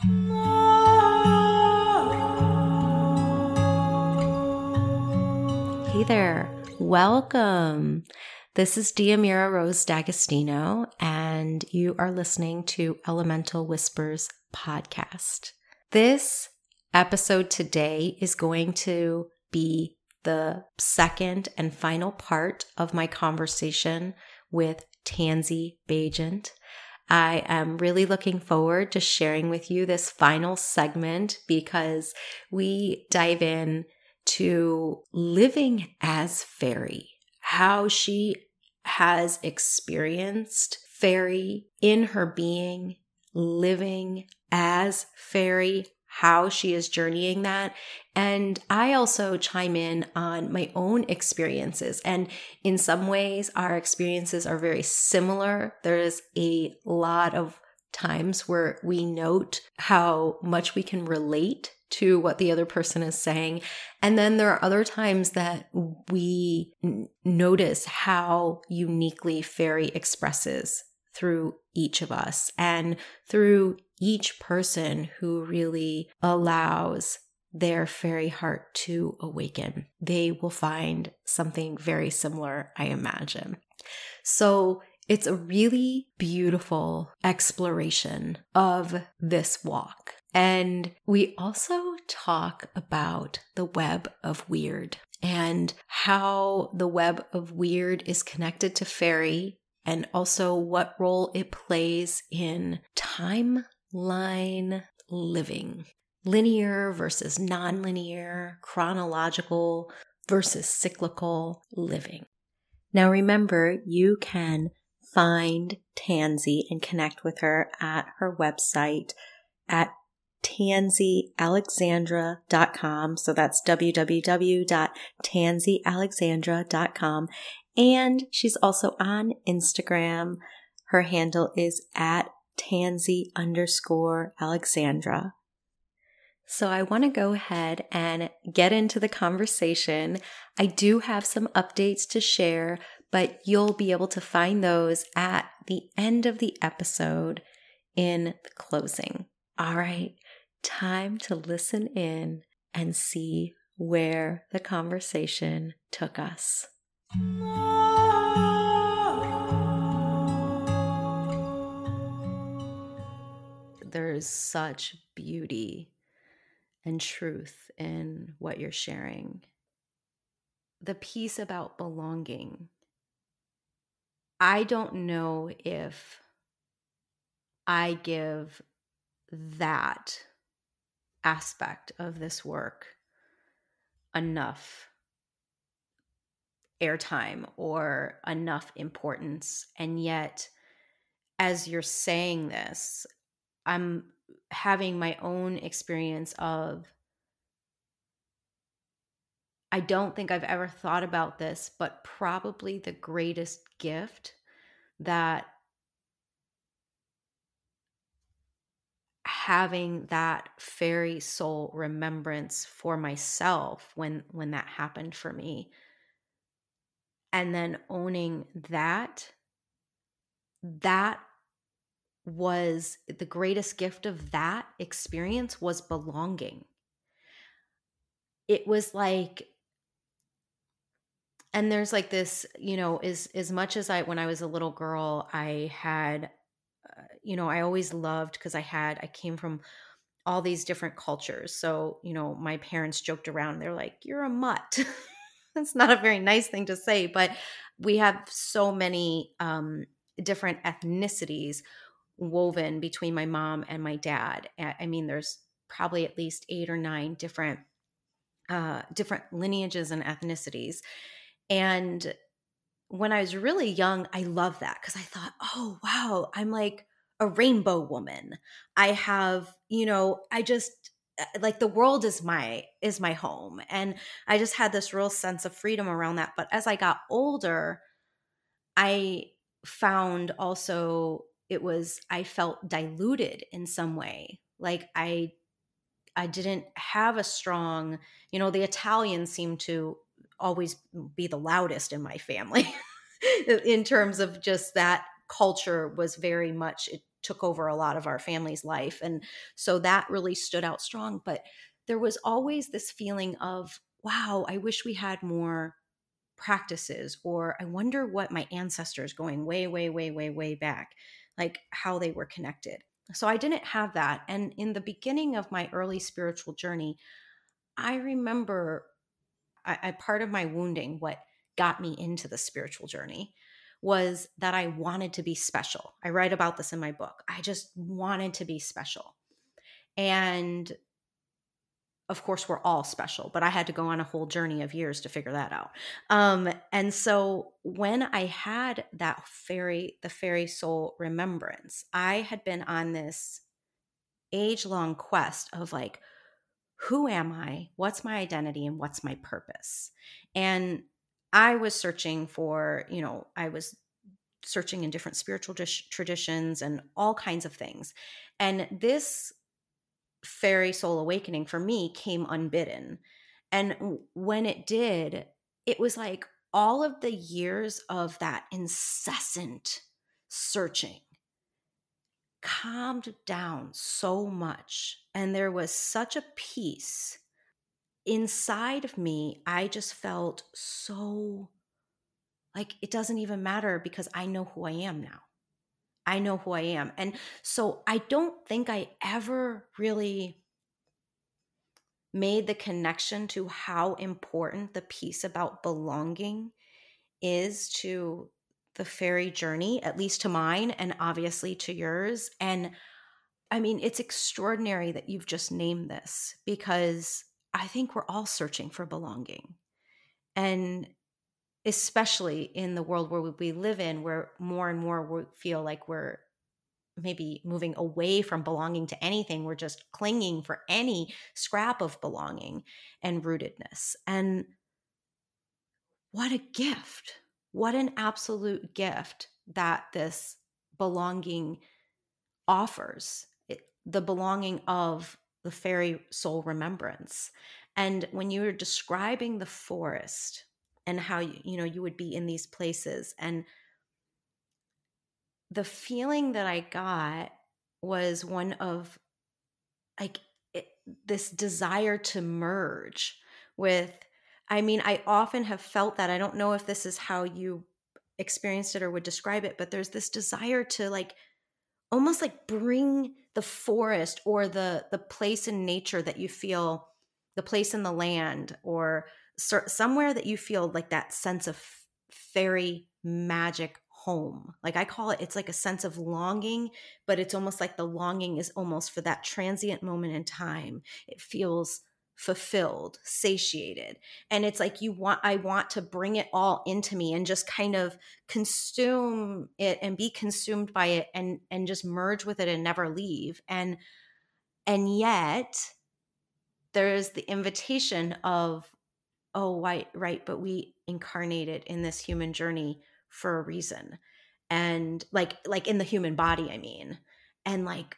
Hey there, welcome. This is Diamira Rose D'Agostino, and you are listening to Elemental Whispers podcast. This episode today is going to be the second and final part of my conversation with Tansy Baigent. I am really looking forward to sharing with you this final segment because we dive in to living as fairy, how she has experienced fairy in her being, living as fairy, how she is journeying that. And I also chime in on my own experiences. And in some ways, our experiences are very similar. There's a lot of times where we note how much we can relate to what the other person is saying. And then there are other times that we n- notice how uniquely fairy expresses through each of us and through each person who really allows their fairy heart to awaken. They will find something very similar, I imagine. So it's a really beautiful exploration of this walk. And we also talk about the web of Wyrd and how the web of Wyrd is connected to fairy and also what role it plays in timeline living linear versus nonlinear, chronological versus cyclical living. Now, remember, you can find Tansy and connect with her at her website at tansyalexandra.com. So that's www.tansyalexandra.com. And she's also on Instagram. Her handle is at tansy underscore Alexandra. So I want to go ahead and get into the conversation. I do have some updates to share, but you'll be able to find those at the end of the episode in the closing. All right, time to listen in and see where the conversation took us. There's such beauty and truth in what you're sharing. The piece about belonging. I don't know if I give that aspect of this work enough airtime or enough importance. And yet, as you're saying this, I'm having my own experience of I don't think I've ever thought about this, but probably the greatest gift that having that fairy soul remembrance for myself when when that happened for me. And then owning that that was the greatest gift of that experience was belonging. It was like and there's like this you know as as much as i when i was a little girl i had uh, you know i always loved because i had i came from all these different cultures. So you know my parents joked around they're like you're a mutt. That's not a very nice thing to say but we have so many um different ethnicities woven between my mom and my dad. I mean, there's probably at least eight or nine different uh, different lineages and ethnicities. And when I was really young, I loved that because I thought, oh wow, I'm like a rainbow woman. I have, you know, I just uh, like the world is my is my home and i just had this real sense of freedom around that but as i got older i found also it was i felt diluted in some way like i i didn't have a strong you know the italians seem to always be the loudest in my family in terms of just that culture was very much it took over a lot of our family's life. And so that really stood out strong. But there was always this feeling of, wow, I wish we had more practices, or I wonder what my ancestors going way, way, way, way, way back, like how they were connected. So I didn't have that. And in the beginning of my early spiritual journey, I remember I, I part of my wounding, what got me into the spiritual journey was that I wanted to be special. I write about this in my book. I just wanted to be special. And of course, we're all special, but I had to go on a whole journey of years to figure that out. Um, and so when I had that fairy, the fairy soul remembrance, I had been on this age long quest of like, who am I? What's my identity? And what's my purpose? And I was searching for, you know, I was searching in different spiritual traditions and all kinds of things. And this fairy soul awakening for me came unbidden. And when it did, it was like all of the years of that incessant searching calmed down so much. And there was such a peace inside of me. I just felt so like it doesn't even matter because I know who I am now. I know who I am. And so I don't think I ever really made the connection to how important the piece about belonging is to the fairy journey, at least to mine and obviously to yours. And I mean, it's extraordinary that you've just named this because I think we're all searching for belonging. And especially in the world where we live in, where more and more we feel like we're maybe moving away from belonging to anything. We're just clinging for any scrap of belonging and rootedness. And what a gift what an absolute gift that this belonging offers it, the belonging of the fairy soul remembrance. And when you were describing the forest and how you, know you would be in these places and the feeling that I got was one of like it, this desire to merge with I mean, I often have felt that. I don't know if this is how you experienced it or would describe it, but there's this desire to like almost like bring the forest or the the place in nature that you feel the place in the land or somewhere that you feel like that sense of fairy magic home. Like I call it, it's like a sense of longing, but it's almost like the longing is almost for that transient moment in time. It feels fulfilled, satiated. And it's like you want I want to bring it all into me and just kind of consume it and be consumed by it and and just merge with it and never leave. And and yet there's the invitation of oh right right but we incarnated in this human journey for a reason and like like in the human body i mean and like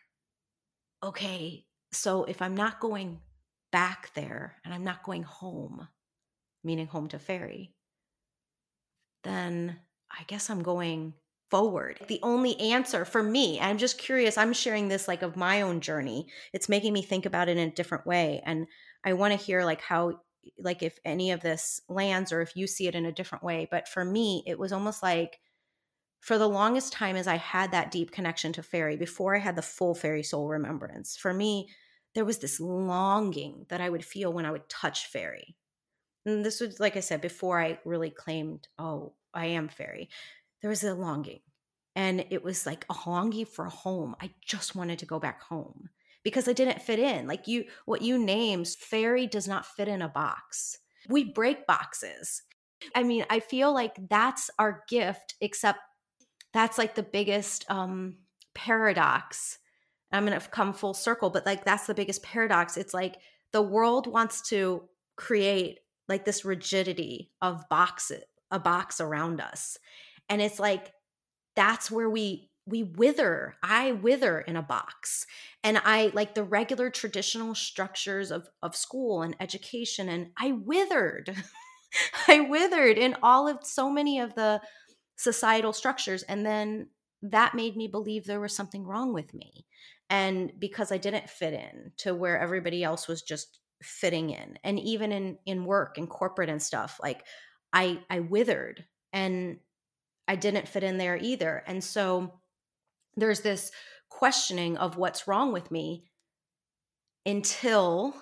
okay so if i'm not going back there and I'm not going home, meaning home to fairy, then I guess I'm going forward. The only answer for me, I'm just curious, I'm sharing this like of my own journey. It's making me think about it in a different way. And I want to hear like how, like if any of this lands or if you see it in a different way. But for me, it was almost like, for the longest time as I had that deep connection to fairy before I had the full fairy soul remembrance. For me, there was this longing that I would feel when I would touch fairy. And this was, like I said, before I really claimed, oh, I am fairy. There was a longing. And it was like a longing for home. I just wanted to go back home because I didn't fit in. Like you, what you named, fairy does not fit in a box. We break boxes. I mean, I feel like that's our gift, except that's like the biggest um, paradox I'm going to come full circle, but like that's the biggest paradox. It's like the world wants to create like this rigidity of boxes, a box around us. And it's like that's where we we wither. I wither in a box. And I like the regular traditional structures of of school and education and I withered. I withered in all of so many of the societal structures and then that made me believe there was something wrong with me. And because I didn't fit in to where everybody else was just fitting in. And even in in work and corporate and stuff, like I I withered and I didn't fit in there either. And so there's this questioning of what's wrong with me until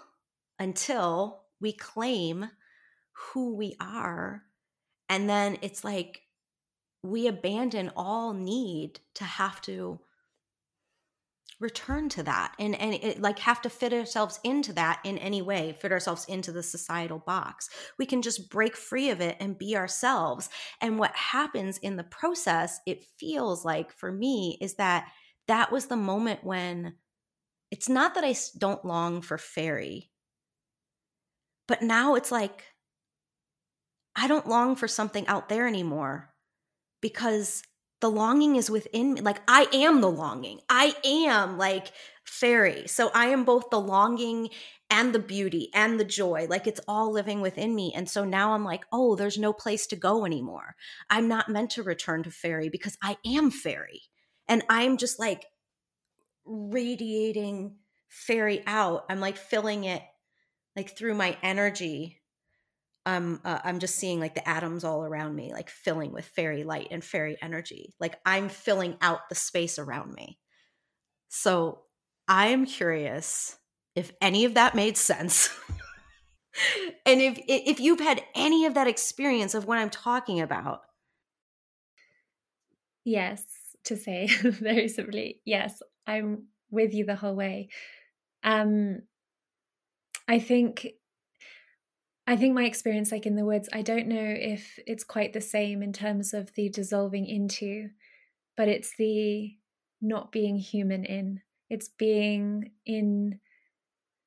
until we claim who we are. And then it's like we abandon all need to have to return to that and and like have to fit ourselves into that in any way fit ourselves into the societal box. We can just break free of it and be ourselves. And what happens in the process it feels like for me is that that was the moment when it's not that i don't long for fairy but now it's like i don't long for something out there anymore because the longing is within me. Like I am the longing. I am like fairy. So I am both the longing and the beauty and the joy. Like it's all living within me. And so now I'm like, oh, there's no place to go anymore. I'm not meant to return to fairy because I am fairy. And I'm just like radiating fairy out. I'm like filling it like through my energy I'm uh, I'm just seeing like the atoms all around me, like filling with fairy light and fairy energy. Like I'm filling out the space around me. So I am curious if any of that made sense. and if if you've had any of that experience of what I'm talking about. Yes, to say very simply, yes, I'm with you the whole way. Um I think I think my experience, like in the woods, I don't know if it's quite the same in terms of the dissolving into, but it's the not being human in. It's being in,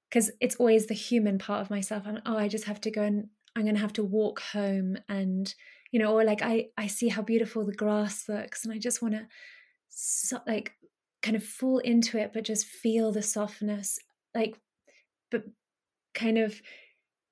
because it's always the human part of myself. I'm, oh, I just have to go and I'm going to have to walk home and, you know, or like I, I see how beautiful the grass looks and I just want to, so, like, kind of fall into it, but just feel the softness, like, but kind of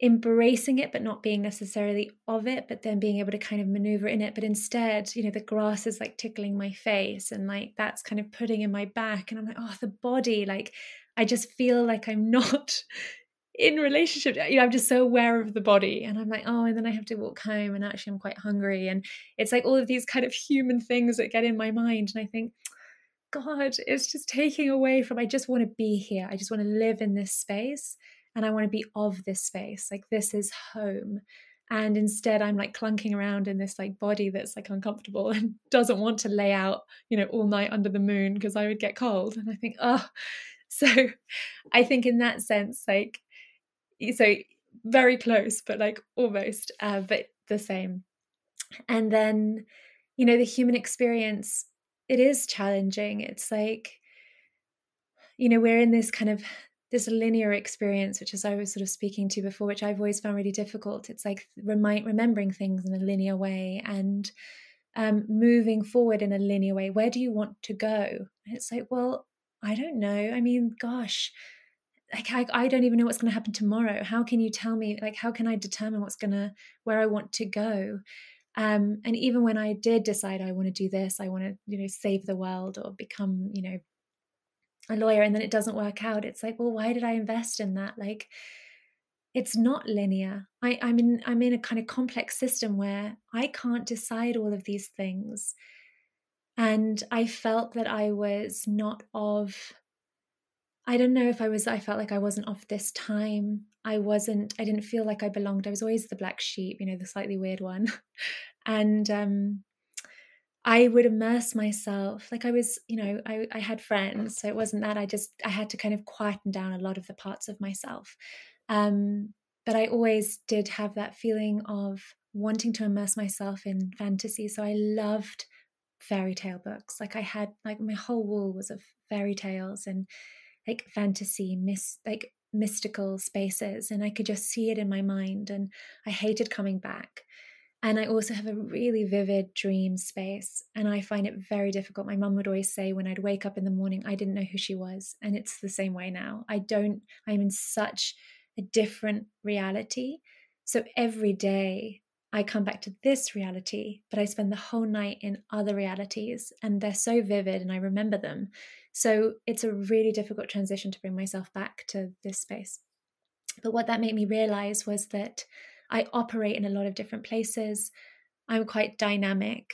embracing it but not being necessarily of it but then being able to kind of maneuver in it. But instead you know the grass is like tickling my face and like that's kind of putting in my back and i'm like oh the body like i just feel like i'm not in relationship you know i'm just so aware of the body and i'm like oh and then i have to walk home and actually i'm quite hungry and it's like all of these kind of human things that get in my mind and i think god it's just taking away from i just want to be here. I just want to live in this space and I want to be of this space. Like this is home. And instead I'm like clunking around in this like body that's like uncomfortable and doesn't want to lay out, you know, all night under the moon because I would get cold. And I think, oh, so I think in that sense, like, so very close, but like almost, uh, but the same. And then, you know, the human experience, it is challenging. It's like, you know, we're in this kind of this linear experience, which as I was sort of speaking to before, which I've always found really difficult. It's like remind, remembering things in a linear way and um, moving forward in a linear way. Where do you want to go? And it's like, well, I don't know. I mean, gosh, like I, I don't even know what's going to happen tomorrow. How can you tell me? Like, how can I determine what's going to where I want to go? Um, and even when I did decide I want to do this, I want to, you know, save the world or become, you know, a lawyer and then it doesn't work out. It's like well why did i invest in that? Like it's not linear. I, i'm in i'm in a kind of complex system where i can't decide all of these things. And i felt that i was not of i don't know if i was i felt like i wasn't of this time. I wasn't i didn't feel like i belonged. I was always the black sheep you know the slightly weird one. And um I would immerse myself. Like I was, you know, I, I had friends, so it wasn't that I just I had to kind of quieten down a lot of the parts of myself. Um, but I always did have that feeling of wanting to immerse myself in fantasy. So I loved fairy tale books. Like I had like my whole wall was of fairy tales and like fantasy, mis like mystical spaces, and I could just see it in my mind. And I hated coming back. And I also have a really vivid dream space. And I find it very difficult. My mum would always say when I'd wake up in the morning, I didn't know who she was. And it's the same way now. I don't, I'm in such a different reality. So every day I come back to this reality, but I spend the whole night in other realities and they're so vivid and I remember them. So it's a really difficult transition to bring myself back to this space. But what that made me realize was that I operate in a lot of different places. I'm quite dynamic.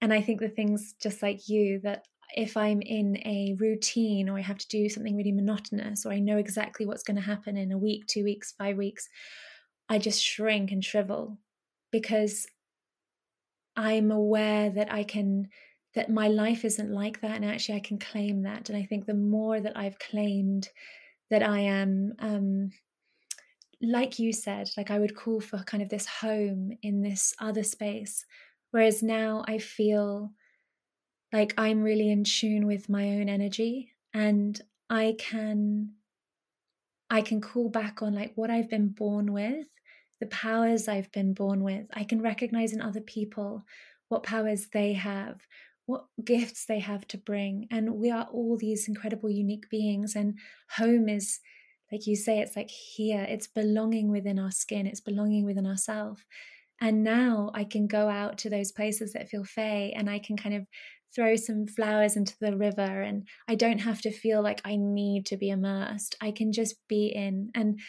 And I think the things just like you that if I'm in a routine or I have to do something really monotonous or I know exactly what's going to happen in a week, two weeks, five weeks, I just shrink and shrivel because I'm aware that I can, that my life isn't like that. And actually, I can claim that. And I think the more that I've claimed that I am, um, like you said, like I would call for kind of this home in this other space. Whereas now I feel like I'm really in tune with my own energy and I can I can call back on like what I've been born with, the powers I've been born with. I can recognize in other people what powers they have, what gifts they have to bring. And we are all these incredible, unique beings. And home is, like you say, it's like here, it's belonging within our skin, it's belonging within ourselves. And now I can go out to those places that feel fey and I can kind of throw some flowers into the river and I don't have to feel like I need to be immersed. I can just be in. And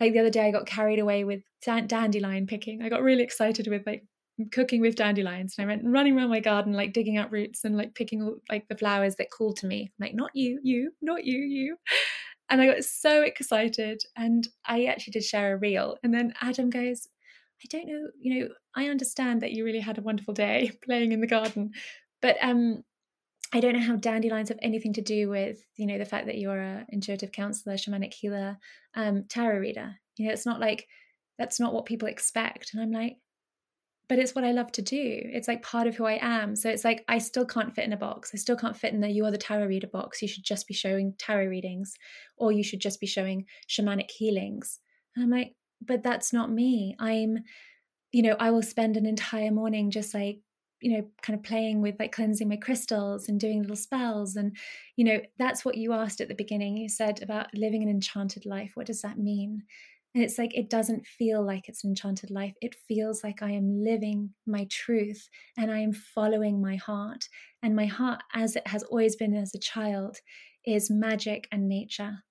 like the other day, I got carried away with dandelion picking. I got really excited with like cooking with dandelions and I went running around my garden, like digging out roots and like picking all like the flowers that called to me. I'm like, not you, you, not you, you. And I got so excited. And I actually did share a reel. And then Adam goes, I don't know, you know, I understand that you really had a wonderful day playing in the garden, but um, I don't know how dandelions have anything to do with, you know, the fact that you're a intuitive counselor, shamanic healer, um, tarot reader. You know, it's not like that's not what people expect. And I'm like, but it's what I love to do. It's like part of who I am. So it's like I still can't fit in a box. I still can't fit in the you are the tarot reader box. You should just be showing tarot readings, or you should just be showing shamanic healings. And I'm like, but that's not me. I'm, you know, I will spend an entire morning just like you know kind of playing with like cleansing my crystals and doing little spells and you know that's what you asked at the beginning you said about living an enchanted life what does that mean and it's like it doesn't feel like it's an enchanted life. It feels like i am living my truth and i am following my heart. And my heart as it has always been as a child is magic and nature.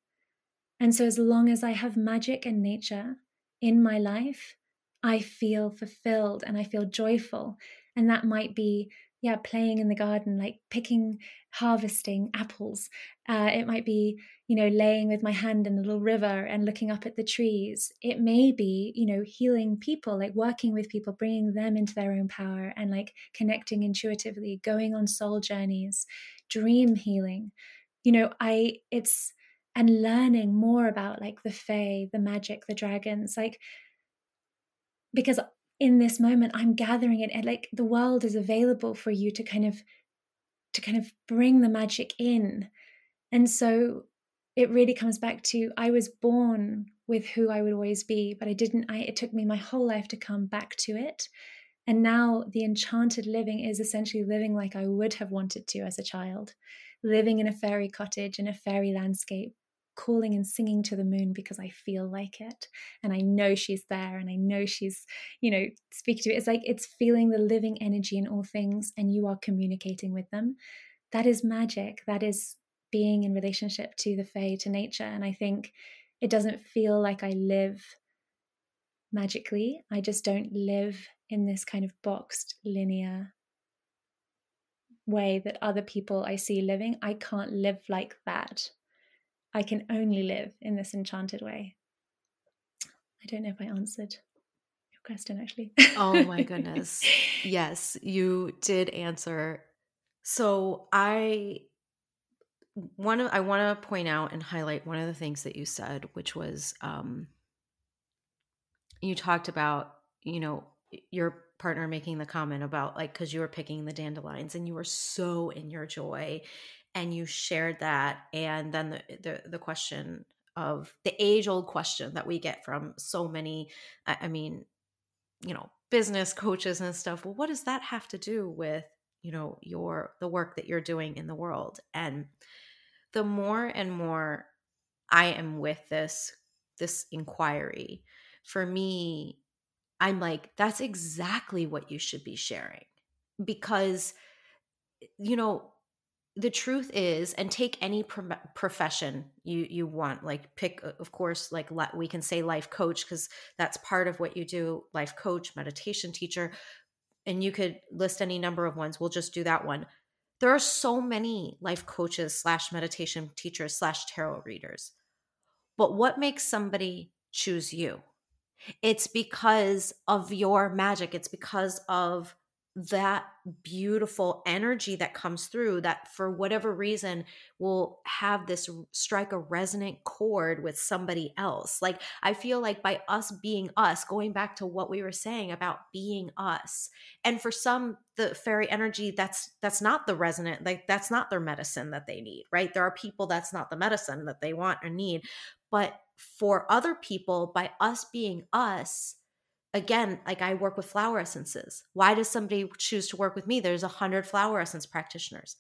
And so as long as i have magic and nature in my life I feel fulfilled and I feel joyful. And that might be yeah playing in the garden like picking harvesting apples. Uh, it might be you know laying with my hand in a little river and looking up at the trees. It may be you know healing people like working with people bringing them into their own power and like connecting intuitively going on soul journeys dream healing. You know i it's and learning more about like the fae the magic the dragons like because in this moment i'm gathering it and like the world is available for you to kind of to kind of bring the magic in. And so it really comes back to i was born with who i would always be but i didn't i it took me my whole life to come back to it. And now the enchanted living is essentially living like i would have wanted to as a child living in a fairy cottage in a fairy landscape calling and singing to the moon because I feel like it and I know she's there and I know she's, you know, speaking to it. It's like it's feeling the living energy in all things and you are communicating with them. That is magic. That is being in relationship to the Fae, to nature. And I think it doesn't feel like I live magically. I just don't live in this kind of boxed, linear way that other people I see living. I can't live like that. I can only live in this enchanted way. I don't know if I answered your question actually. oh my goodness. Yes, you did answer. So I one of I want to point out and highlight one of the things that you said, which was um you talked about, you know, your partner making the comment about like because you were picking the dandelions and you were so in your joy and you shared that and then the the, the question of the age old question that we get from so many i mean you know business coaches and stuff well what does that have to do with you know your the work that you're doing in the world and the more and more i am with this this inquiry for me I'm like, that's exactly what you should be sharing. Because, you know, the truth is and take any pro- profession you you want like pick of course like we can say life coach because that's part of what you do life coach meditation teacher and you could list any number of ones we'll just do that one. There are so many life coaches slash meditation teachers slash tarot readers but what makes somebody choose you? It's because of your magic it's because of that beautiful energy that comes through that for whatever reason will have this strike a resonant chord with somebody else. Like i feel like by us being us going back to what we were saying about being us and for some the fairy energy that's that's not the resonant like that's not their medicine that they need right? There are people that's not the medicine that they want or need but for other people by us being us again like i work with flower essences. Why does somebody choose to work with me? There's a hundred flower essence practitioners.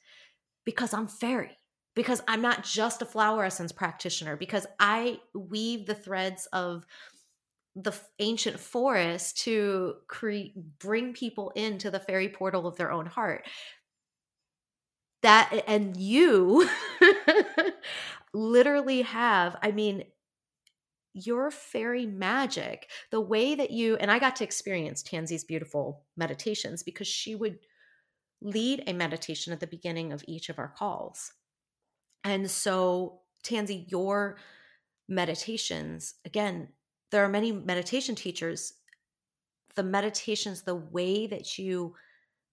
Because i'm fairy. Because i'm not just a flower essence practitioner. Because i weave the threads of the ancient forest to create bring people into the fairy portal of their own heart. That and you literally have i mean your fairy magic, the way that you, and I got to experience Tansy's beautiful meditations because she would lead a meditation at the beginning of each of our calls. And so, Tansy, your meditations, again, there are many meditation teachers. The meditations, the way that you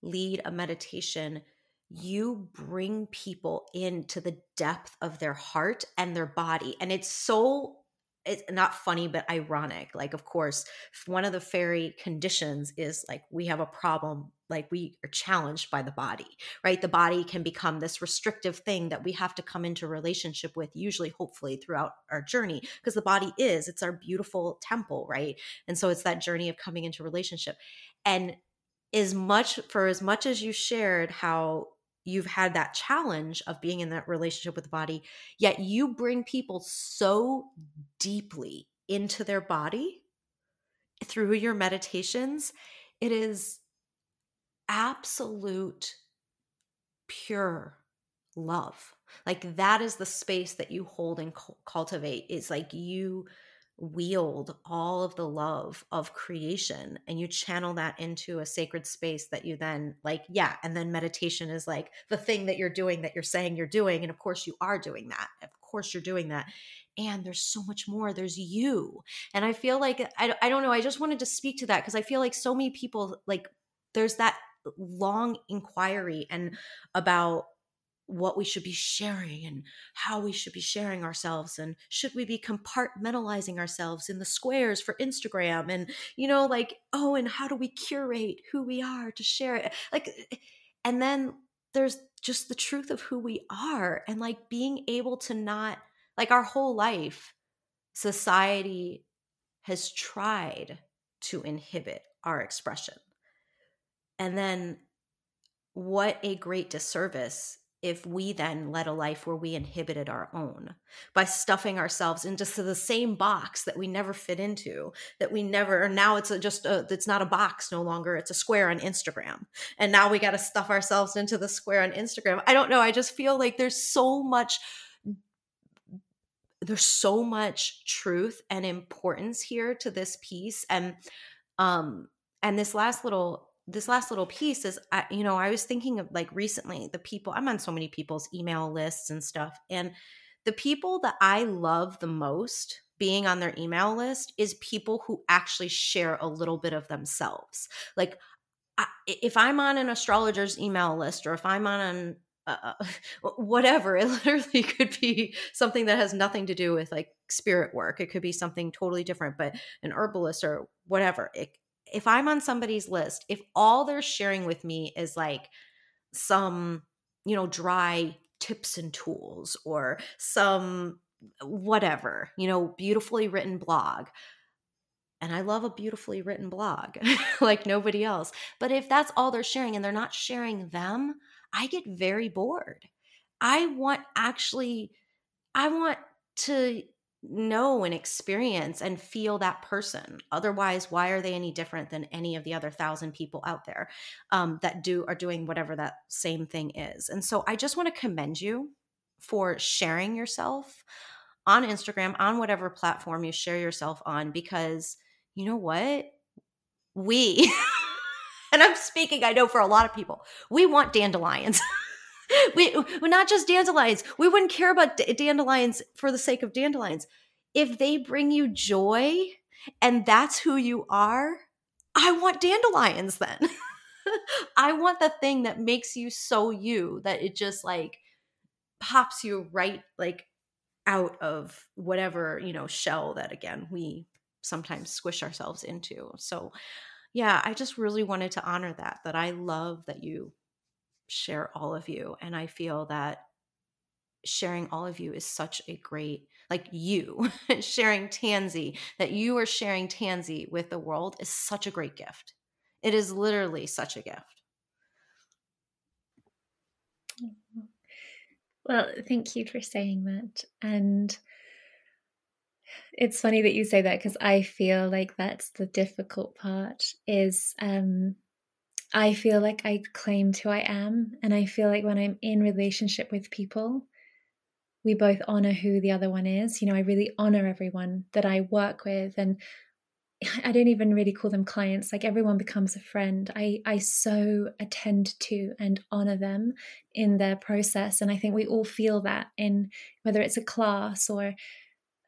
lead a meditation, you bring people into the depth of their heart and their body. And it's so it's not funny but ironic like of course one of the fairy conditions is like we have a problem like we are challenged by the body right? The body can become this restrictive thing that we have to come into relationship with usually hopefully throughout our journey because the body is it's our beautiful temple right? And so it's that journey of coming into relationship. And as much for as much as you shared how you've had that challenge of being in that relationship with the body, yet you bring people so deeply into their body through your meditations. It is absolute pure love. Like that is the space that you hold and cultivate. It's like you wield all of the love of creation and you channel that into a sacred space that you then like yeah and then meditation is like the thing that you're doing that you're saying you're doing and of course you are doing that. Of course you're doing that. And there's so much more. There's you. And i feel like i, I don't know i just wanted to speak to that because i feel like so many people like there's that long inquiry and about what we should be sharing and how we should be sharing ourselves and should we be compartmentalizing ourselves in the squares for Instagram and you know like oh and how do we curate who we are to share it? Like and then there's just the truth of who we are and like being able to not like our whole life society has tried to inhibit our expression. And then what a great disservice if we then led a life where we inhibited our own by stuffing ourselves into the same box that we never fit into that we never now it's a, just a, it's not a box no longer it's a square on instagram. And now we got to stuff ourselves into the square on instagram. I don't know i just feel like there's so much there's so much truth and importance here to this piece and um and this last little this last little piece is I, you know i was thinking of like recently the people i'm on so many people's email lists and stuff and the people that i love the most being on their email list is people who actually share a little bit of themselves. Like I, if i'm on an astrologer's email list or if i'm on an uh, whatever it literally could be something that has nothing to do with like spirit work. It could be something totally different but an herbalist or whatever it, if I'm on somebody's list, if all they're sharing with me is like some, you know, dry tips and tools or some uh, whatever, you know, beautifully written blog. And I love a beautifully written blog like nobody else. But if that's all they're sharing and they're not sharing them, I get very bored. I want actually, I want to know and experience and feel that person. Otherwise why are they any different than any of the other thousand people out there um, that do are doing whatever that same thing is? And so i just want to commend you for sharing yourself on instagram on whatever platform you share yourself on because you know what? We and i'm speaking i know for a lot of people. We want dandelions we we're not just dandelions. We wouldn't care about d- dandelions for the sake of dandelions. If they bring you joy and that's who you are, I want dandelions then. I want the thing that makes you so you that it just like pops you right like out of whatever, you know, shell that again we sometimes squish ourselves into. So yeah, I just really wanted to honor that that I love that you share all of you. And I feel that sharing all of you is such a great, like you sharing Tansy, that you are sharing Tansy with the world is such a great gift. It is literally such a gift. Well, thank you for saying that. And it's funny that you say that because I feel like that's the difficult part is um I feel like I claimed who I am. And I feel like when I'm in relationship with people, we both honor who the other one is. You know, I really honor everyone that I work with. And I don't even really call them clients. Like everyone becomes a friend. I, I so attend to and honor them in their process. And I think we all feel that in whether it's a class or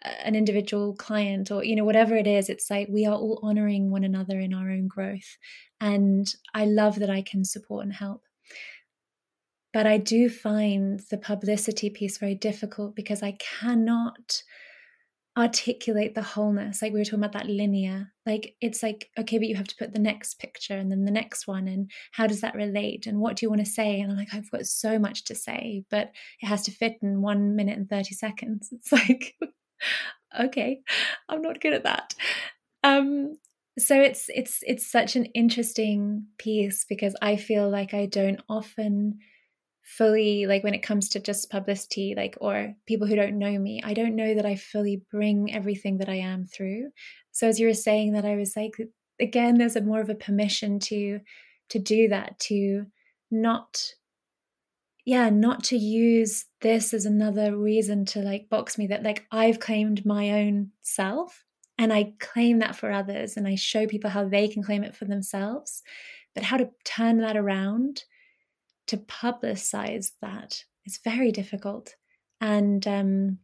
an individual client or you know whatever it is it's like we are all honoring one another in our own growth and i love that i can support and help. But i do find the publicity piece very difficult because i cannot articulate the wholeness. Like we were talking about that linear like it's like okay but you have to put the next picture and then the next one and how does that relate and what do you want to say? And i'm like i've got so much to say but it has to fit in one minute and 30 seconds. It's like okay, I'm not good at that. Um, so it's it's it's such an interesting piece because I feel like I don't often fully like when it comes to just publicity like or people who don't know me i don't know that i fully bring everything that i am through. So as you were saying that i was like again there's a more of a permission to to do that to not yeah, not to use this as another reason to like box me that like I've claimed my own self and I claim that for others and I show people how they can claim it for themselves. But how to turn that around to publicize that is very difficult. And um,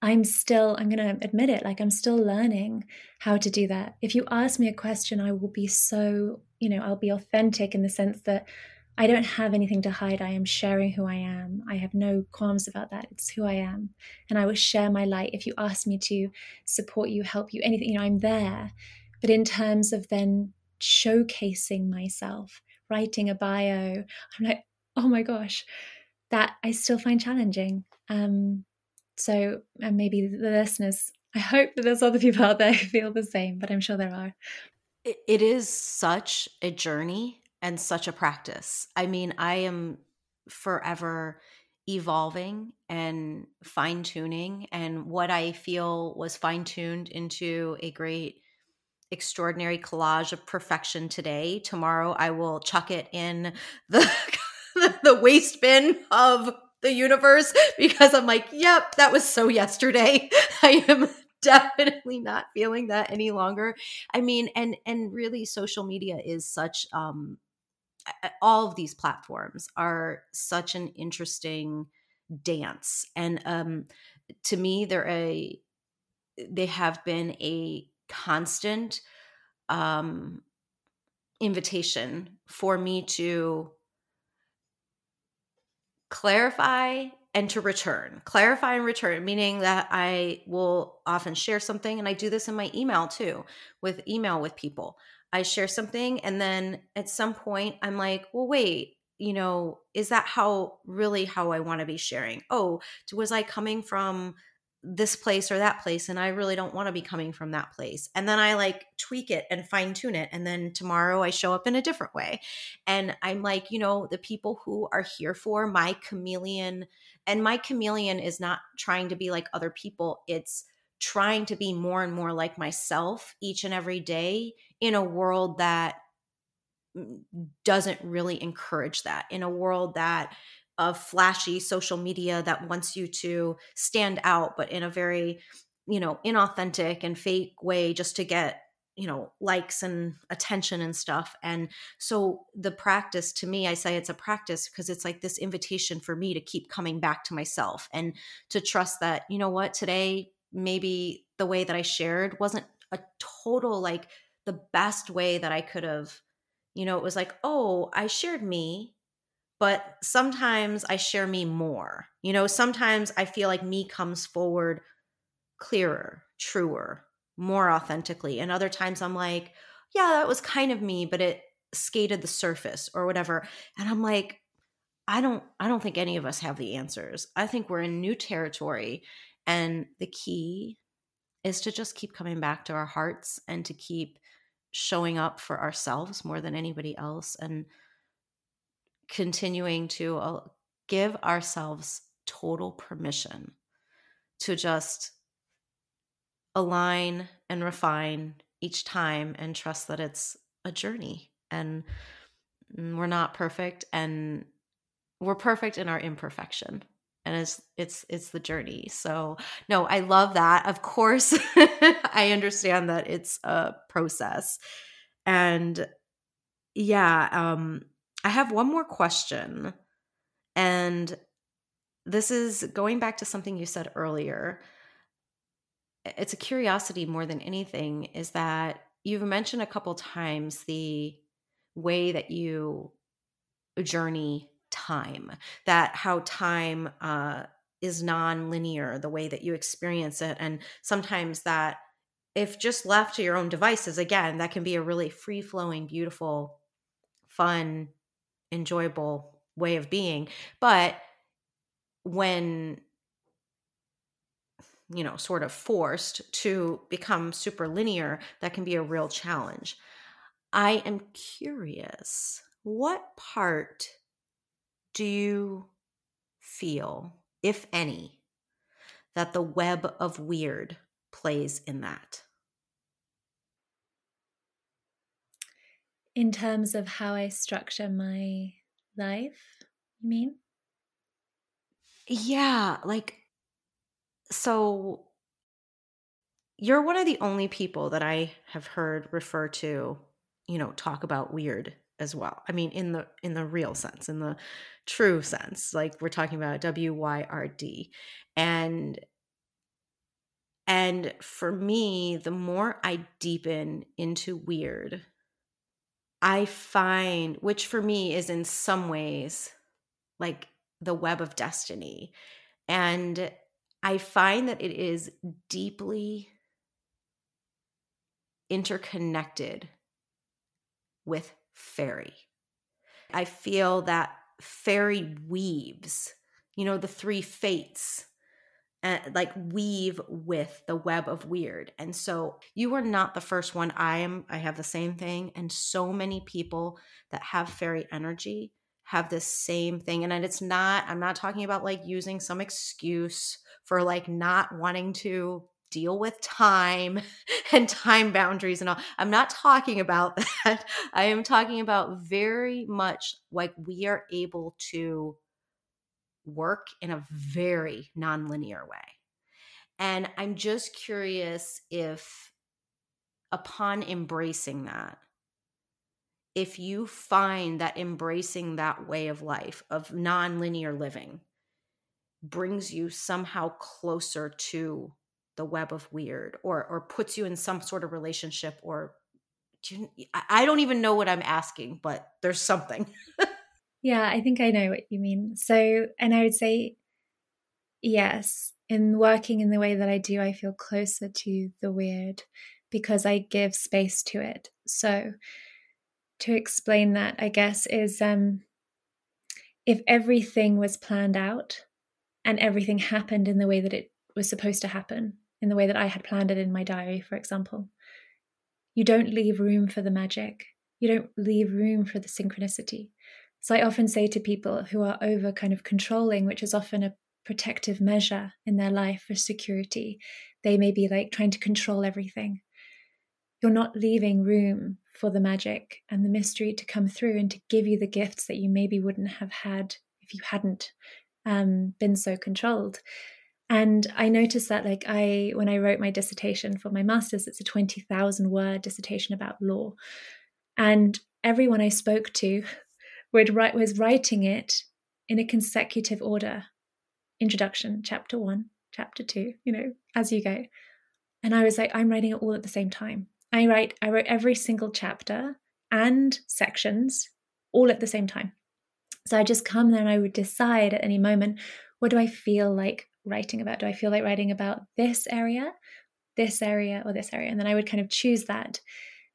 I'm still, I'm going to admit it, like I'm still learning how to do that. If you ask me a question, I will be so, you know, I'll be authentic in the sense that I don't have anything to hide. I am sharing who I am. I have no qualms about that. It's who I am. And I will share my light. If you ask me to support you, help you, anything, you know, I'm there. But in terms of then showcasing myself, writing a bio, I'm like, oh my gosh, that I still find challenging. Um, so, and maybe the listeners, I hope that there's other people out there who feel the same, but I'm sure there are. It is such a journey and such a practice. I mean, I am forever evolving and fine tuning. And what I feel was fine tuned into a great, extraordinary collage of perfection today. Tomorrow, I will chuck it in the, the waste bin of the universe because I'm like, yep, that was so yesterday. I am definitely not feeling that any longer. I mean, and and really social media is such um all of these platforms are such an interesting dance. And um to me they're a they have been a constant um invitation for me to clarify and to return clarify and return meaning that i will often share something and i do this in my email too with email with people I share something and then at some point I'm like, well, wait, you know, is that how really how I want to be sharing? Oh, was I coming from this place or that place and I really don't want to be coming from that place. And then I like tweak it and fine tune it and then tomorrow I show up in a different way. And I'm like, you know, the people who are here for my chameleon and my chameleon is not trying to be like other people. It's trying to be more and more like myself each and every day in a world that mm, doesn't really encourage that in a world that of flashy social media that wants you to stand out but in a very you know inauthentic and fake way just to get you know likes and attention and stuff. And so the practice to me i say it's a practice because it's like this invitation for me to keep coming back to myself and to trust that you know what? Today maybe the way that i shared wasn't a total like the best way that i could have you know it was like oh i shared me but sometimes i share me more you know sometimes i feel like me comes forward clearer truer more authentically. And other times I'm like, yeah, that was kind of me, but it skated the surface or whatever. And I'm like, I don't I don't think any of us have the answers. I think we're in new territory and the key is to just keep coming back to our hearts and to keep showing up for ourselves more than anybody else and continuing to uh, give ourselves total permission to just align and refine each time and trust that it's a journey and we're not perfect and we're perfect in our imperfection and it's it's it's the journey. So no i love that. Of course i understand that it's a process. And yeah um i have one more question and this is going back to something you said earlier. It's a curiosity more than anything is that you've mentioned a couple times the way that you journey time that how time uh, is non-linear the way that you experience it and sometimes that if just left to your own devices again that can be a really free-flowing beautiful fun enjoyable way of being but when you know, sort of forced to become super linear, that can be a real challenge. I am curious, what part do you feel, if any, that the web of Wyrd plays in that? In terms of how I structure my life, you mean? Yeah, like so you're one of the only people that I have heard refer to, you know, talk about Wyrd as well. I mean, in the in the real sense, in the true sense, like we're talking about W Y R D, and and for me, the more I deepen into Wyrd, I find, which for me is in some ways like the web of destiny, and I find that it is deeply interconnected with fairy. I feel that fairy weaves, you know, the three fates, uh, like weave with the web of Wyrd. And so you are not the first one. I am, I have the same thing. And so many people that have fairy energy have this same thing. And it's not, I'm not talking about like using some excuse for like not wanting to deal with time and time boundaries and all. I'm not talking about that. I am talking about very much like we are able to work in a very nonlinear way. And I'm just curious if, upon embracing that, if you find that embracing that way of life, of nonlinear living, brings you somehow closer to the web of Wyrd or or puts you in some sort of relationship or do you, I don't even know what I'm asking, but there's something. yeah, I think I know what you mean. So, and I would say, yes, in working in the way that I do, I feel closer to the Wyrd because I give space to it. So, to explain that, I guess, is um, if everything was planned out, and everything happened in the way that it was supposed to happen, in the way that I had planned it in my diary, for example. You don't leave room for the magic. You don't leave room for the synchronicity. So I often say to people who are over kind of controlling, which is often a protective measure in their life for security. They may be like trying to control everything. You're not leaving room for the magic and the mystery to come through and to give you the gifts that you maybe wouldn't have had if you hadn't um, been so controlled. And I noticed that, like, I, when I wrote my dissertation for my master's, it's a 20,000 word dissertation about law. And everyone I spoke to would write, was writing it in a consecutive order introduction, chapter one, chapter two, you know, as you go. And I was like, I'm writing it all at the same time. I write, I wrote every single chapter and sections all at the same time. So I just come there and I would decide at any moment, what do I feel like writing about? Do I feel like writing about this area, this area, or this area? And then I would kind of choose that.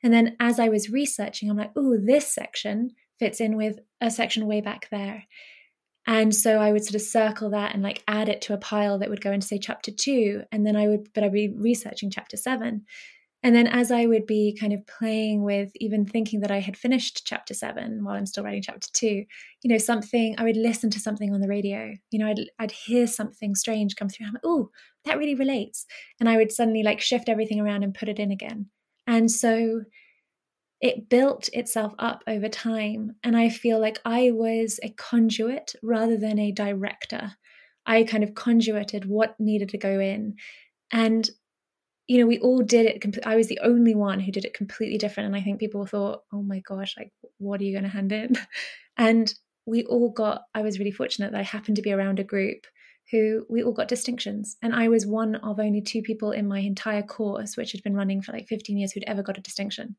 And then as I was researching, I'm like, oh, this section fits in with a section way back there. And so I would sort of circle that and like add it to a pile that would go into, say, chapter two. And then I would, but I'd be researching chapter seven. And then as I would be kind of playing with even thinking that I had finished chapter seven while I'm still writing chapter two, you know, something, I would listen to something on the radio. You know, I'd, I'd hear something strange come through. I'm like, oh, that really relates. And I would suddenly like shift everything around and put it in again. And so it built itself up over time. And I feel like I was a conduit rather than a director. I kind of conduited what needed to go in. And you know, we all did it. I was the only one who did it completely different. And I think people thought, oh my gosh, like, what are you going to hand in? And we all got, I was really fortunate that I happened to be around a group who we all got distinctions. And I was one of only two people in my entire course, which had been running for like 15 years, who'd ever got a distinction.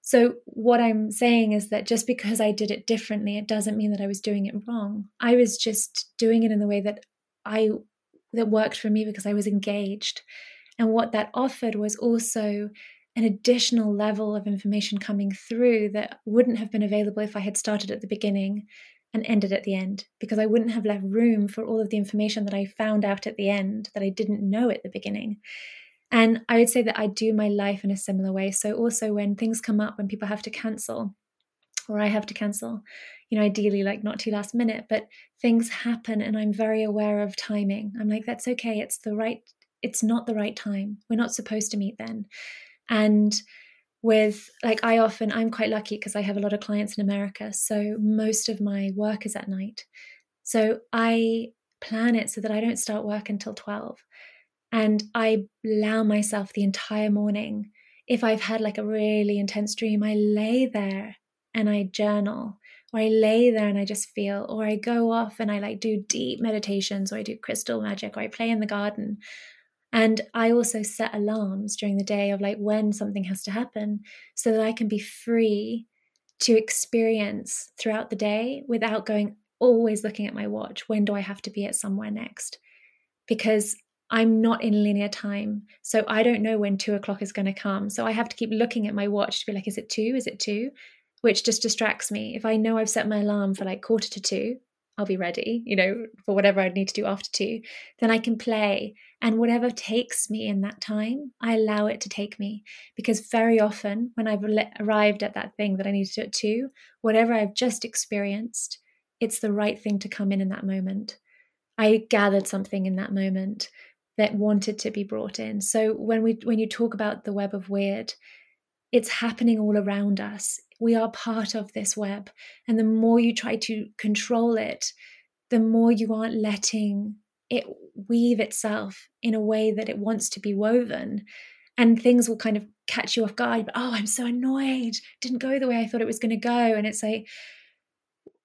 So, what I'm saying is that just because I did it differently, it doesn't mean that I was doing it wrong. I was just doing it in the way that I that worked for me because I was engaged and what that offered was also an additional level of information coming through that wouldn't have been available if I had started at the beginning and ended at the end, because I wouldn't have left room for all of the information that I found out at the end that I didn't know at the beginning. And I would say that I do my life in a similar way. So, also when things come up, when people have to cancel, or I have to cancel, you know, ideally like not too last minute, but things happen and I'm very aware of timing. I'm like, that's okay. It's the right it's not the right time. We're not supposed to meet then. And with like I often I'm quite lucky because I have a lot of clients in America, so most of my work is at night. So I plan it so that I don't start work until 12. And I allow myself the entire morning. If I've had like a really intense dream, I lay there and I journal or I lay there and I just feel, or I go off and I like do deep meditations, or I do crystal magic, or I play in the garden, and I also set alarms during the day of like when something has to happen so that I can be free to experience throughout the day without going always looking at my watch. When do I have to be at somewhere next? Because I'm not in linear time. So I don't know when two o'clock is going to come. So I have to keep looking at my watch to be like, is it two? Is it two? Which just distracts me. If I know I've set my alarm for like quarter to two, I'll be ready, you know, for whatever I need to do after two, then I can play. And whatever takes me in that time, I allow it to take me. Because very often, when I've arrived at that thing that I need to do at two, whatever I've just experienced, it's the right thing to come in in that moment. I gathered something in that moment that wanted to be brought in. So when we when you talk about the web of Wyrd, it's happening all around us we are part of this web. And the more you try to control it, the more you aren't letting it weave itself in a way that it wants to be woven. And things will kind of catch you off guard. But, oh, I'm so annoyed. Didn't go the way I thought it was going to go. And it's like,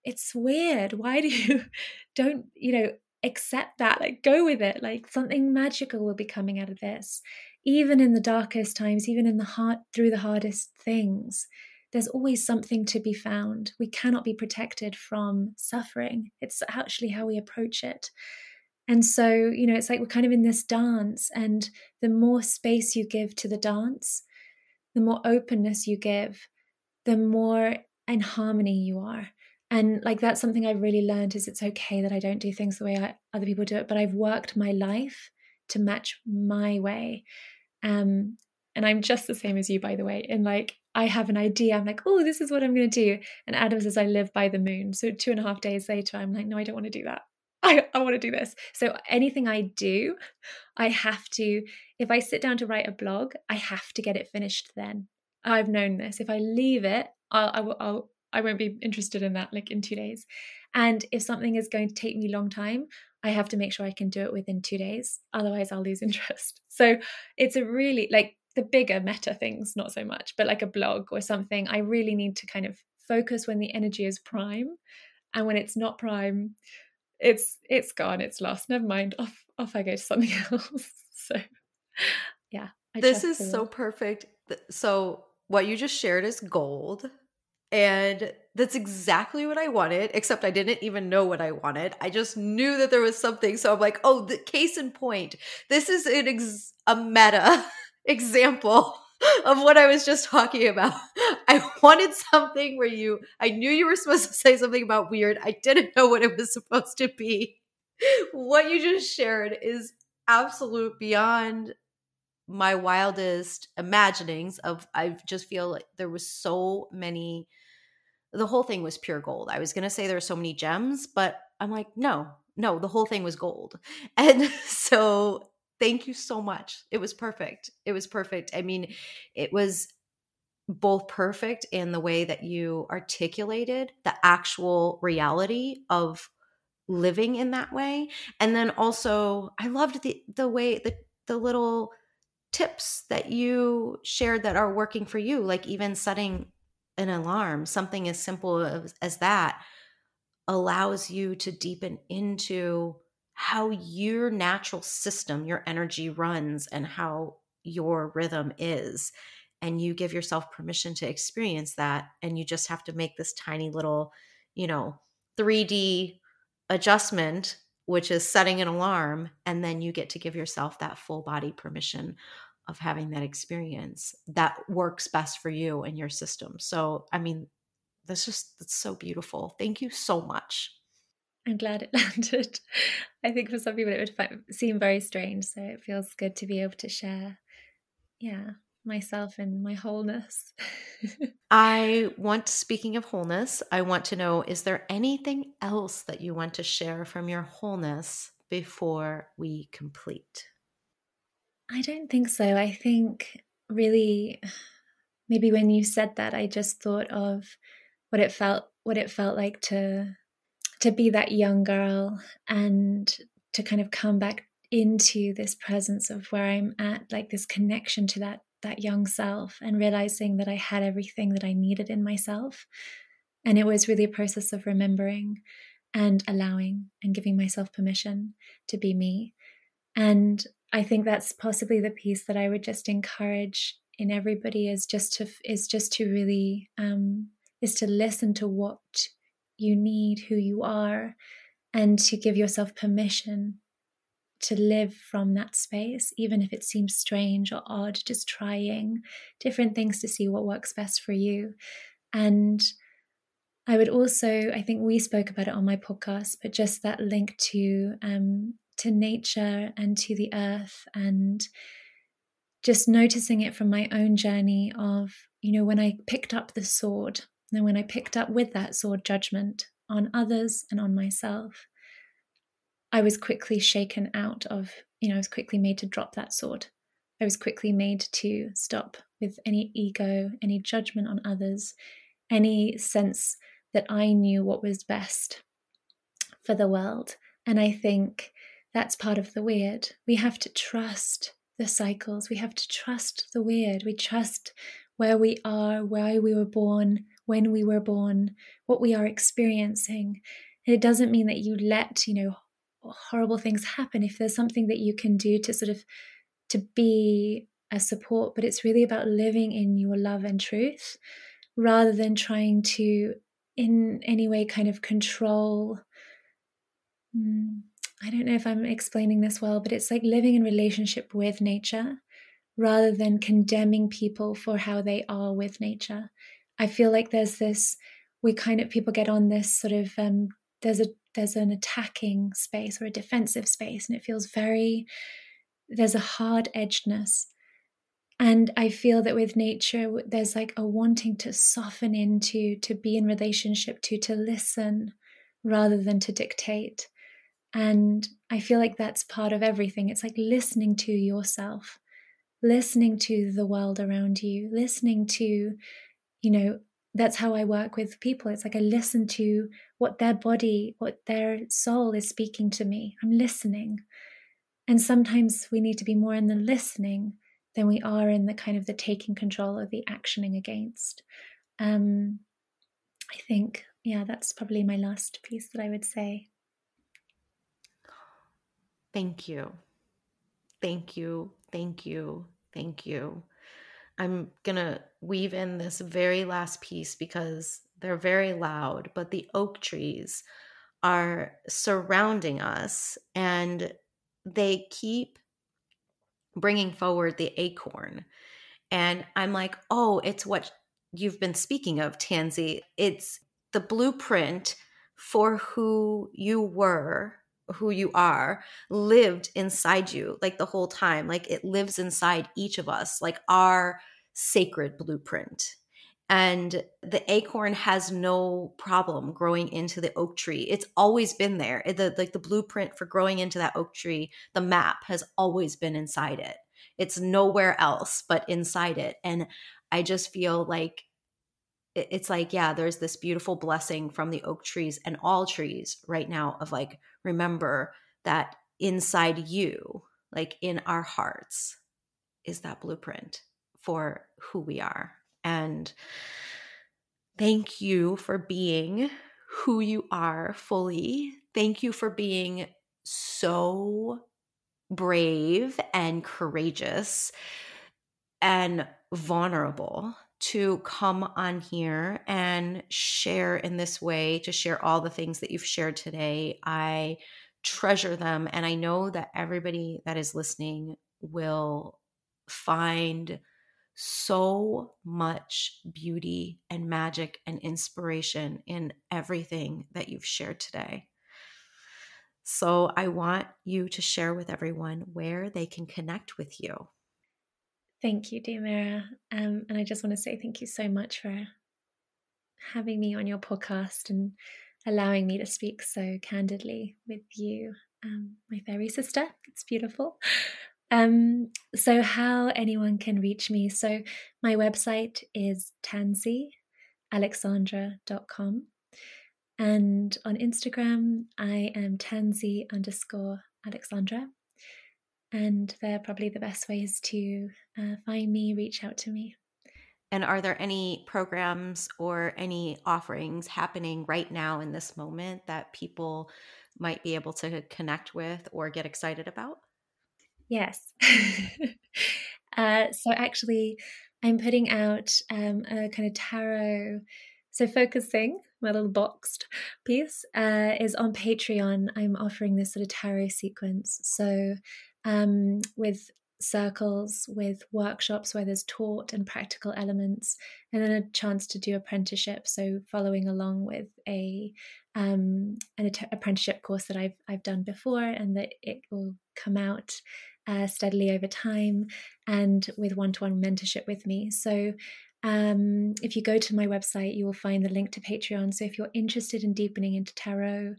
it's weird. Why do you don't, you know, accept that? Like, go with it. Like, something magical will be coming out of this. Even in the darkest times, even in the heart, through the hardest things, there's always something to be found. We cannot be protected from suffering. It's actually how we approach it. And so, you know, it's like we're kind of in this dance, and the more space you give to the dance, the more openness you give, the more in harmony you are. And like that's something I've really learned is it's okay that I don't do things the way I, other people do it, but I've worked my life to match my way. Um, and I'm just the same as you, by the way. And like I have an idea. I'm like, oh, this is what I'm going to do. And Adam says I live by the moon. So two and a half days later, I'm like, no, I don't want to do that. I, I want to do this. So anything I do, I have to, if I sit down to write a blog, I have to get it finished then. I've known this. If I leave it, I'll, I will, I'll, I won't be interested in that like in two days. And if something is going to take me a long time, I have to make sure I can do it within two days. Otherwise, I'll lose interest. So it's a really like the bigger meta things, not so much, but like a blog or something, I really need to kind of focus when the energy is prime. And when it's not prime, it's it's gone, it's lost. Never mind. Off off I go to something else. so yeah. I this is so perfect. So what you just shared is gold. And that's exactly what I wanted, except I didn't even know what I wanted. I just knew that there was something. So I'm like, oh, the case in point. This is an ex- a meta example of what I was just talking about. I wanted something where you, I knew you were supposed to say something about Wyrd. I didn't know what it was supposed to be. What you just shared is absolute beyond my wildest imaginings of I just feel like there was so many the whole thing was pure gold. I was going to say there were so many gems, but I'm like, no, no, the whole thing was gold. And so thank you so much. It was perfect. It was perfect. I mean, it was both perfect in the way that you articulated the actual reality of living in that way and then also i loved the the way the the little tips that you shared that are working for you like even setting an alarm, something as simple as, as that allows you to deepen into how your natural system, your energy runs, and how your rhythm is. And you give yourself permission to experience that. And you just have to make this tiny little, you know, 3D adjustment, which is setting an alarm. And then you get to give yourself that full body permission of having that experience that works best for you and your system. So, I mean, that's just that's so beautiful. Thank you so much. I'm glad it landed. I think for some people it would seem very strange, so it feels good to be able to share, yeah, myself and my wholeness. I want, speaking of wholeness, I want to know is there anything else that you want to share from your wholeness before we complete? I don't think so. I think really maybe when you said that I just thought of what it felt what it felt like to to be that young girl and to kind of come back into this presence of where I'm at like this connection to that that young self and realizing that I had everything that I needed in myself. And it was really a process of remembering and allowing and giving myself permission to be me. And I think that's possibly the piece that I would just encourage in everybody is just to is just to really um, is to listen to what you need, who you are, and to give yourself permission to live from that space, even if it seems strange or odd, just trying different things to see what works best for you. And I would also, I think we spoke about it on my podcast, but just that link to um, to nature and to the earth and just noticing it from my own journey of, you know, when I picked up the sword, and when I picked up with that sword judgment on others and on myself, I was quickly shaken out of, you know, I was quickly made to drop that sword. I was quickly made to stop with any ego, any judgment on others, any sense that I knew what was best for the world. And I think that's part of the Wyrd. We have to trust the cycles. We have to trust the Wyrd. We trust where we are, why we were born, when we were born, what we are experiencing. And it doesn't mean that you let, you know, horrible things happen if there's something that you can do to sort of to be a support, but it's really about living in your love and truth rather than trying to in any way kind of control mm, I don't know if I'm explaining this well, but it's like living in relationship with nature rather than condemning people for how they are with nature. I feel like there's this we kind of people get on this sort of um there's a there's an attacking space or a defensive space and it feels very there's a hard edgedness and i feel that with nature there's like a wanting to soften into to be in relationship to to listen rather than to dictate And I feel like that's part of everything. It's like listening to yourself, listening to the world around you, listening to, you know, that's how I work with people. It's like I listen to what their body, what their soul is speaking to me. I'm listening. And sometimes we need to be more in the listening than we are in the kind of the taking control or the actioning against. Um, I think, yeah, that's probably my last piece that I would say. Thank you. Thank you. Thank you. Thank you. I'm going to weave in this very last piece because they're very loud, but the oak trees are surrounding us and they keep bringing forward the acorn. And I'm like, oh, it's what you've been speaking of, Tansy. It's the blueprint for who you were, who you are, lived inside you like the whole time. Like it lives inside each of us, like our sacred blueprint. And the acorn has no problem growing into the oak tree. It's always been there. The, like the blueprint for growing into that oak tree, the map has always been inside it. It's nowhere else but inside it. And I just feel like it's like, yeah, there's this beautiful blessing from the oak trees and all trees right now of like, remember that inside you, like in our hearts, is that blueprint for who we are. And thank you for being who you are fully. Thank you for being so brave and courageous and vulnerable to come on here and share in this way, to share all the things that you've shared today. I treasure them. And I know that everybody that is listening will find so much beauty and magic and inspiration in everything that you've shared today. So I want you to share with everyone where they can connect with you. Thank you, dear Mira. Um, and I just want to say thank you so much for having me on your podcast and allowing me to speak so candidly with you, um, my fairy sister. It's beautiful. Um, so, how anyone can reach me. So, my website is tansyalexandra.com. And on Instagram, I am tansy underscore alexandra. And they're probably the best ways to uh, find me, reach out to me. And are there any programs or any offerings happening right now in this moment that people might be able to connect with or get excited about? Yes. uh, so actually, I'm putting out um, a kind of tarot. So focusing, my little boxed piece, uh, is on Patreon. I'm offering this sort of tarot sequence. So um, with circles, with workshops where there's taught and practical elements, and then a chance to do apprenticeship. So following along with a um, an apprenticeship course that I've I've done before, and that it will come out uh, steadily over time and with one to one mentorship with me. So, um, if you go to my website, you will find the link to Patreon. So, if you're interested in deepening into tarot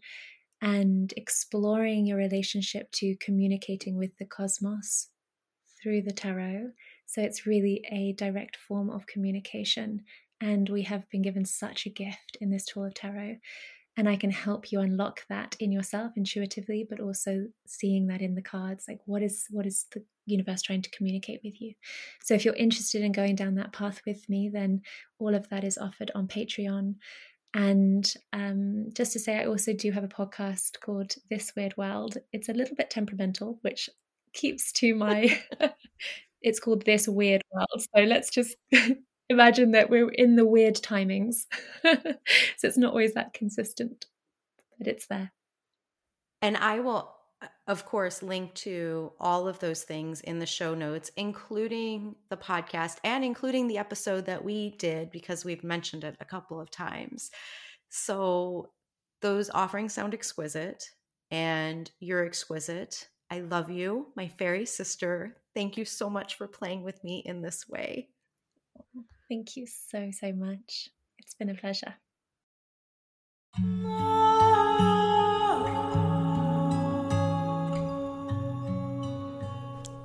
and exploring your relationship to communicating with the cosmos through the tarot, so it's really a direct form of communication. And we have been given such a gift in this tool of tarot and I can help you unlock that in yourself intuitively, but also seeing that in the cards, like what is what is the universe trying to communicate with you. So if you're interested in going down that path with me, then all of that is offered on Patreon. And um, just to say, I also do have a podcast called This Weird World. It's a little bit temperamental, which keeps to my. it's called This Weird World. So let's just imagine that we're in the weird timings. so it's not always that consistent, but it's there. And I will, of course, link to all of those things in the show notes, including the podcast and including the episode that we did because we've mentioned it a couple of times. So those offerings sound exquisite and you're exquisite. I love you, my fairy sister. Thank you so much for playing with me in this way. Thank you so, so much. It's been a pleasure.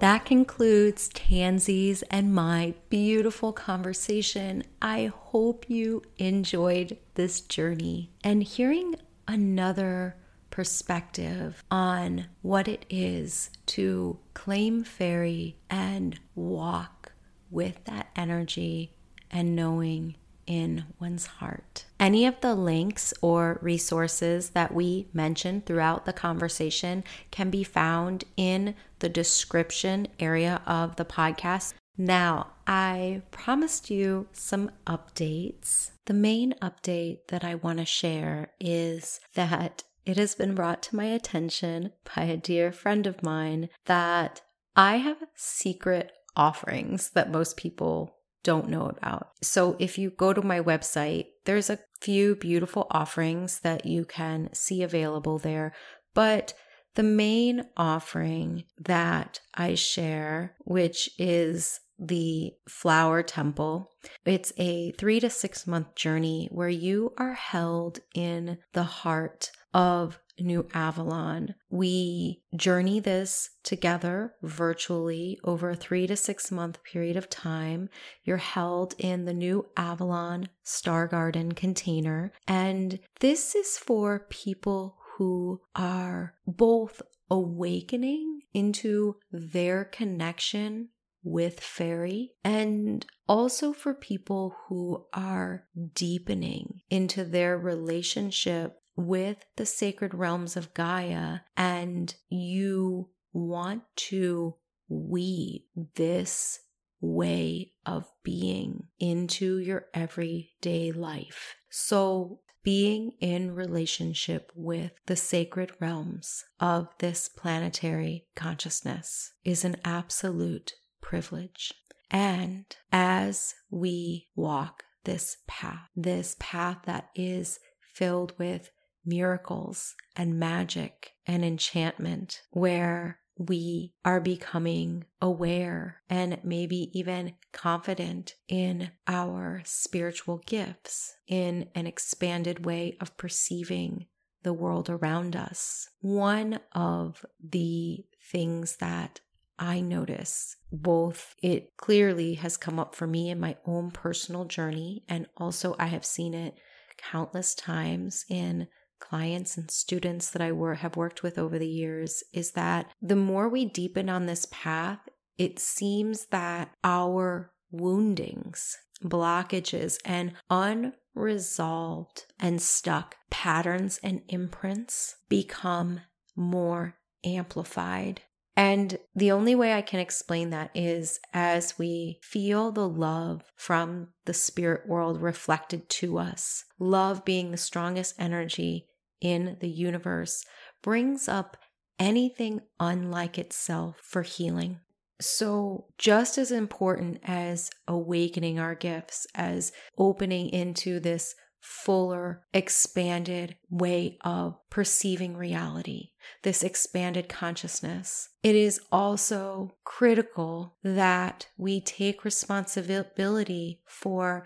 That concludes Tansy's and my beautiful conversation. I hope you enjoyed this journey and hearing another perspective on what it is to claim fairy and walk with that energy and knowing in one's heart. Any of the links or resources that we mentioned throughout the conversation can be found in the description area of the podcast. Now, I promised you some updates. The main update that I want to share is that it has been brought to my attention by a dear friend of mine that I have secret offerings that most people don't know about. So if you go to my website, there's a few beautiful offerings that you can see available there, but the main offering that I share, which is the Flower Temple. It's a three to six month journey where you are held in the heart of New Avalon. We journey this together virtually over a three to six month period of time. You're held in the New Avalon Star Garden container. And this is for people who are both awakening into their connection with fairy and also for people who are deepening into their relationship with the sacred realms of Gaia and you want to weave this way of being into your everyday life. So, being in relationship with the sacred realms of this planetary consciousness is an absolute privilege. And as we walk this path, this path that is filled with miracles and magic and enchantment where we are becoming aware and maybe even confident in our spiritual gifts, in an expanded way of perceiving the world around us. One of the things that I notice both it clearly has come up for me in my own personal journey, and also I have seen it countless times in clients and students that I have worked with over the years is that the more we deepen on this path, it seems that our woundings, blockages, and unresolved and stuck patterns and imprints become more amplified. And the only way I can explain that is as we feel the love from the spirit world reflected to us, love being the strongest energy in the universe brings up anything unlike itself for healing. So, just as important as awakening our gifts, as opening into this fuller, expanded way of perceiving reality, this expanded consciousness, it is also critical that we take responsibility for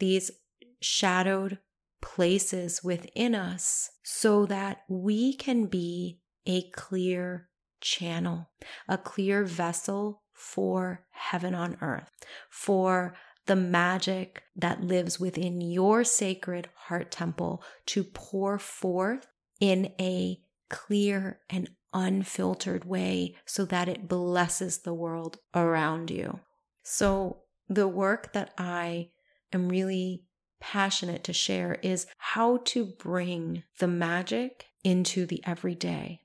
these shadowed places within us so that we can be a clear channel, a clear vessel for heaven on earth, for the magic that lives within your sacred heart temple to pour forth in a clear and unfiltered way so that it blesses the world around you. So, the work that I am really passionate to share is how to bring the magic into the everyday,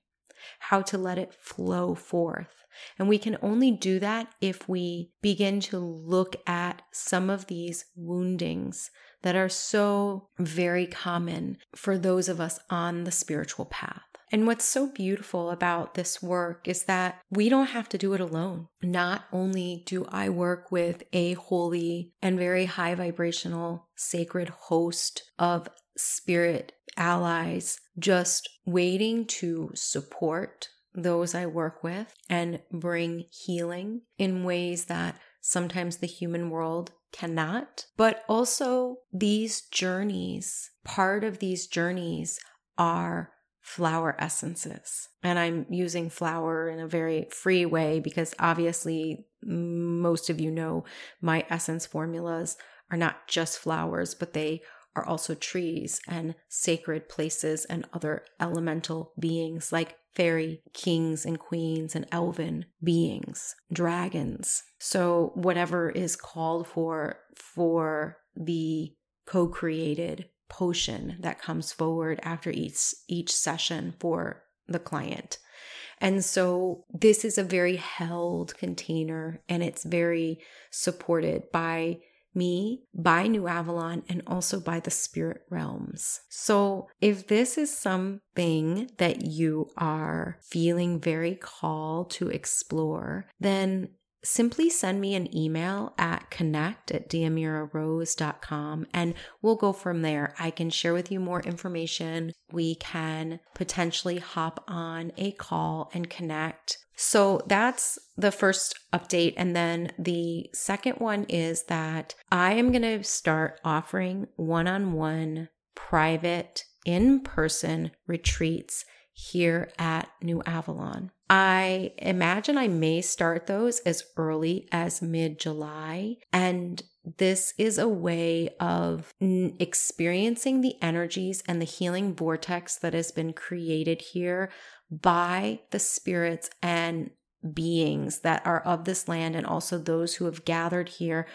how to let it flow forth. And we can only do that if we begin to look at some of these woundings that are so very common for those of us on the spiritual path. And what's so beautiful about this work is that we don't have to do it alone. Not only do I work with a holy and very high vibrational sacred host of spirit allies, just waiting to support those I work with and bring healing in ways that sometimes the human world cannot. But also, these journeys, part of these journeys are flower essences. And I'm using flower in a very free way because obviously, most of you know my essence formulas are not just flowers, but they are also trees and sacred places and other elemental beings like fairy kings and queens and elven beings, dragons. So, whatever is called for for the co created potion that comes forward after each each session for the client. And so this is a very held container and it's very supported by me, by New Avalon, and also by the spirit realms. So, if this is something that you are feeling very called to explore, then simply send me an email at connect at diamirarose.com and we'll go from there. I can share with you more information. We can potentially hop on a call and connect. So that's the first update. And then the second one is that I am going to start offering one on one private in person retreats here at New Avalon. I imagine I may start those as early as mid July. And this is a way of experiencing the energies and the healing vortex that has been created here by the spirits and beings that are of this land and also those who have gathered here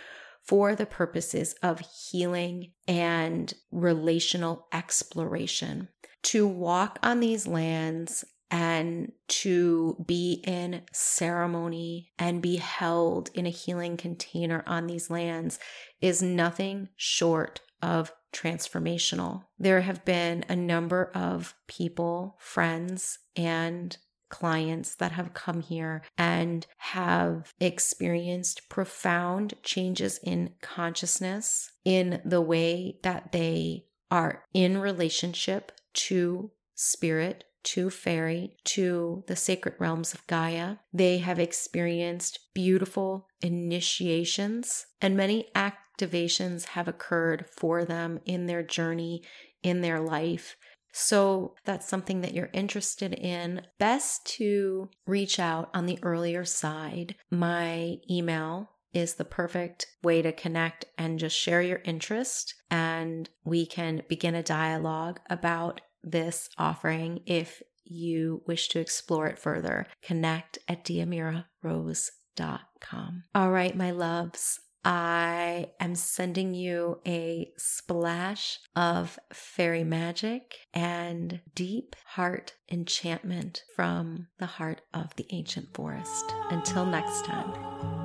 for the purposes of healing and relational exploration to walk on these lands and to be in ceremony and be held in a healing container on these lands is nothing short of transformational. There have been a number of people, friends, and clients that have come here and have experienced profound changes in consciousness, in the way that they are in relationship to spirit, to fairy, to the sacred realms of Gaia. They have experienced beautiful initiations, and many activations have occurred for them in their journey, in their life. So that's something that you're interested in. Best to reach out on the earlier side. My email is the perfect way to connect and just share your interest. And we can begin a dialogue about this offering if you wish to explore it further. Connect at diamirarose.com. All right, my loves. I am sending you a splash of fairy magic and deep heart enchantment from the heart of the ancient forest. Until next time.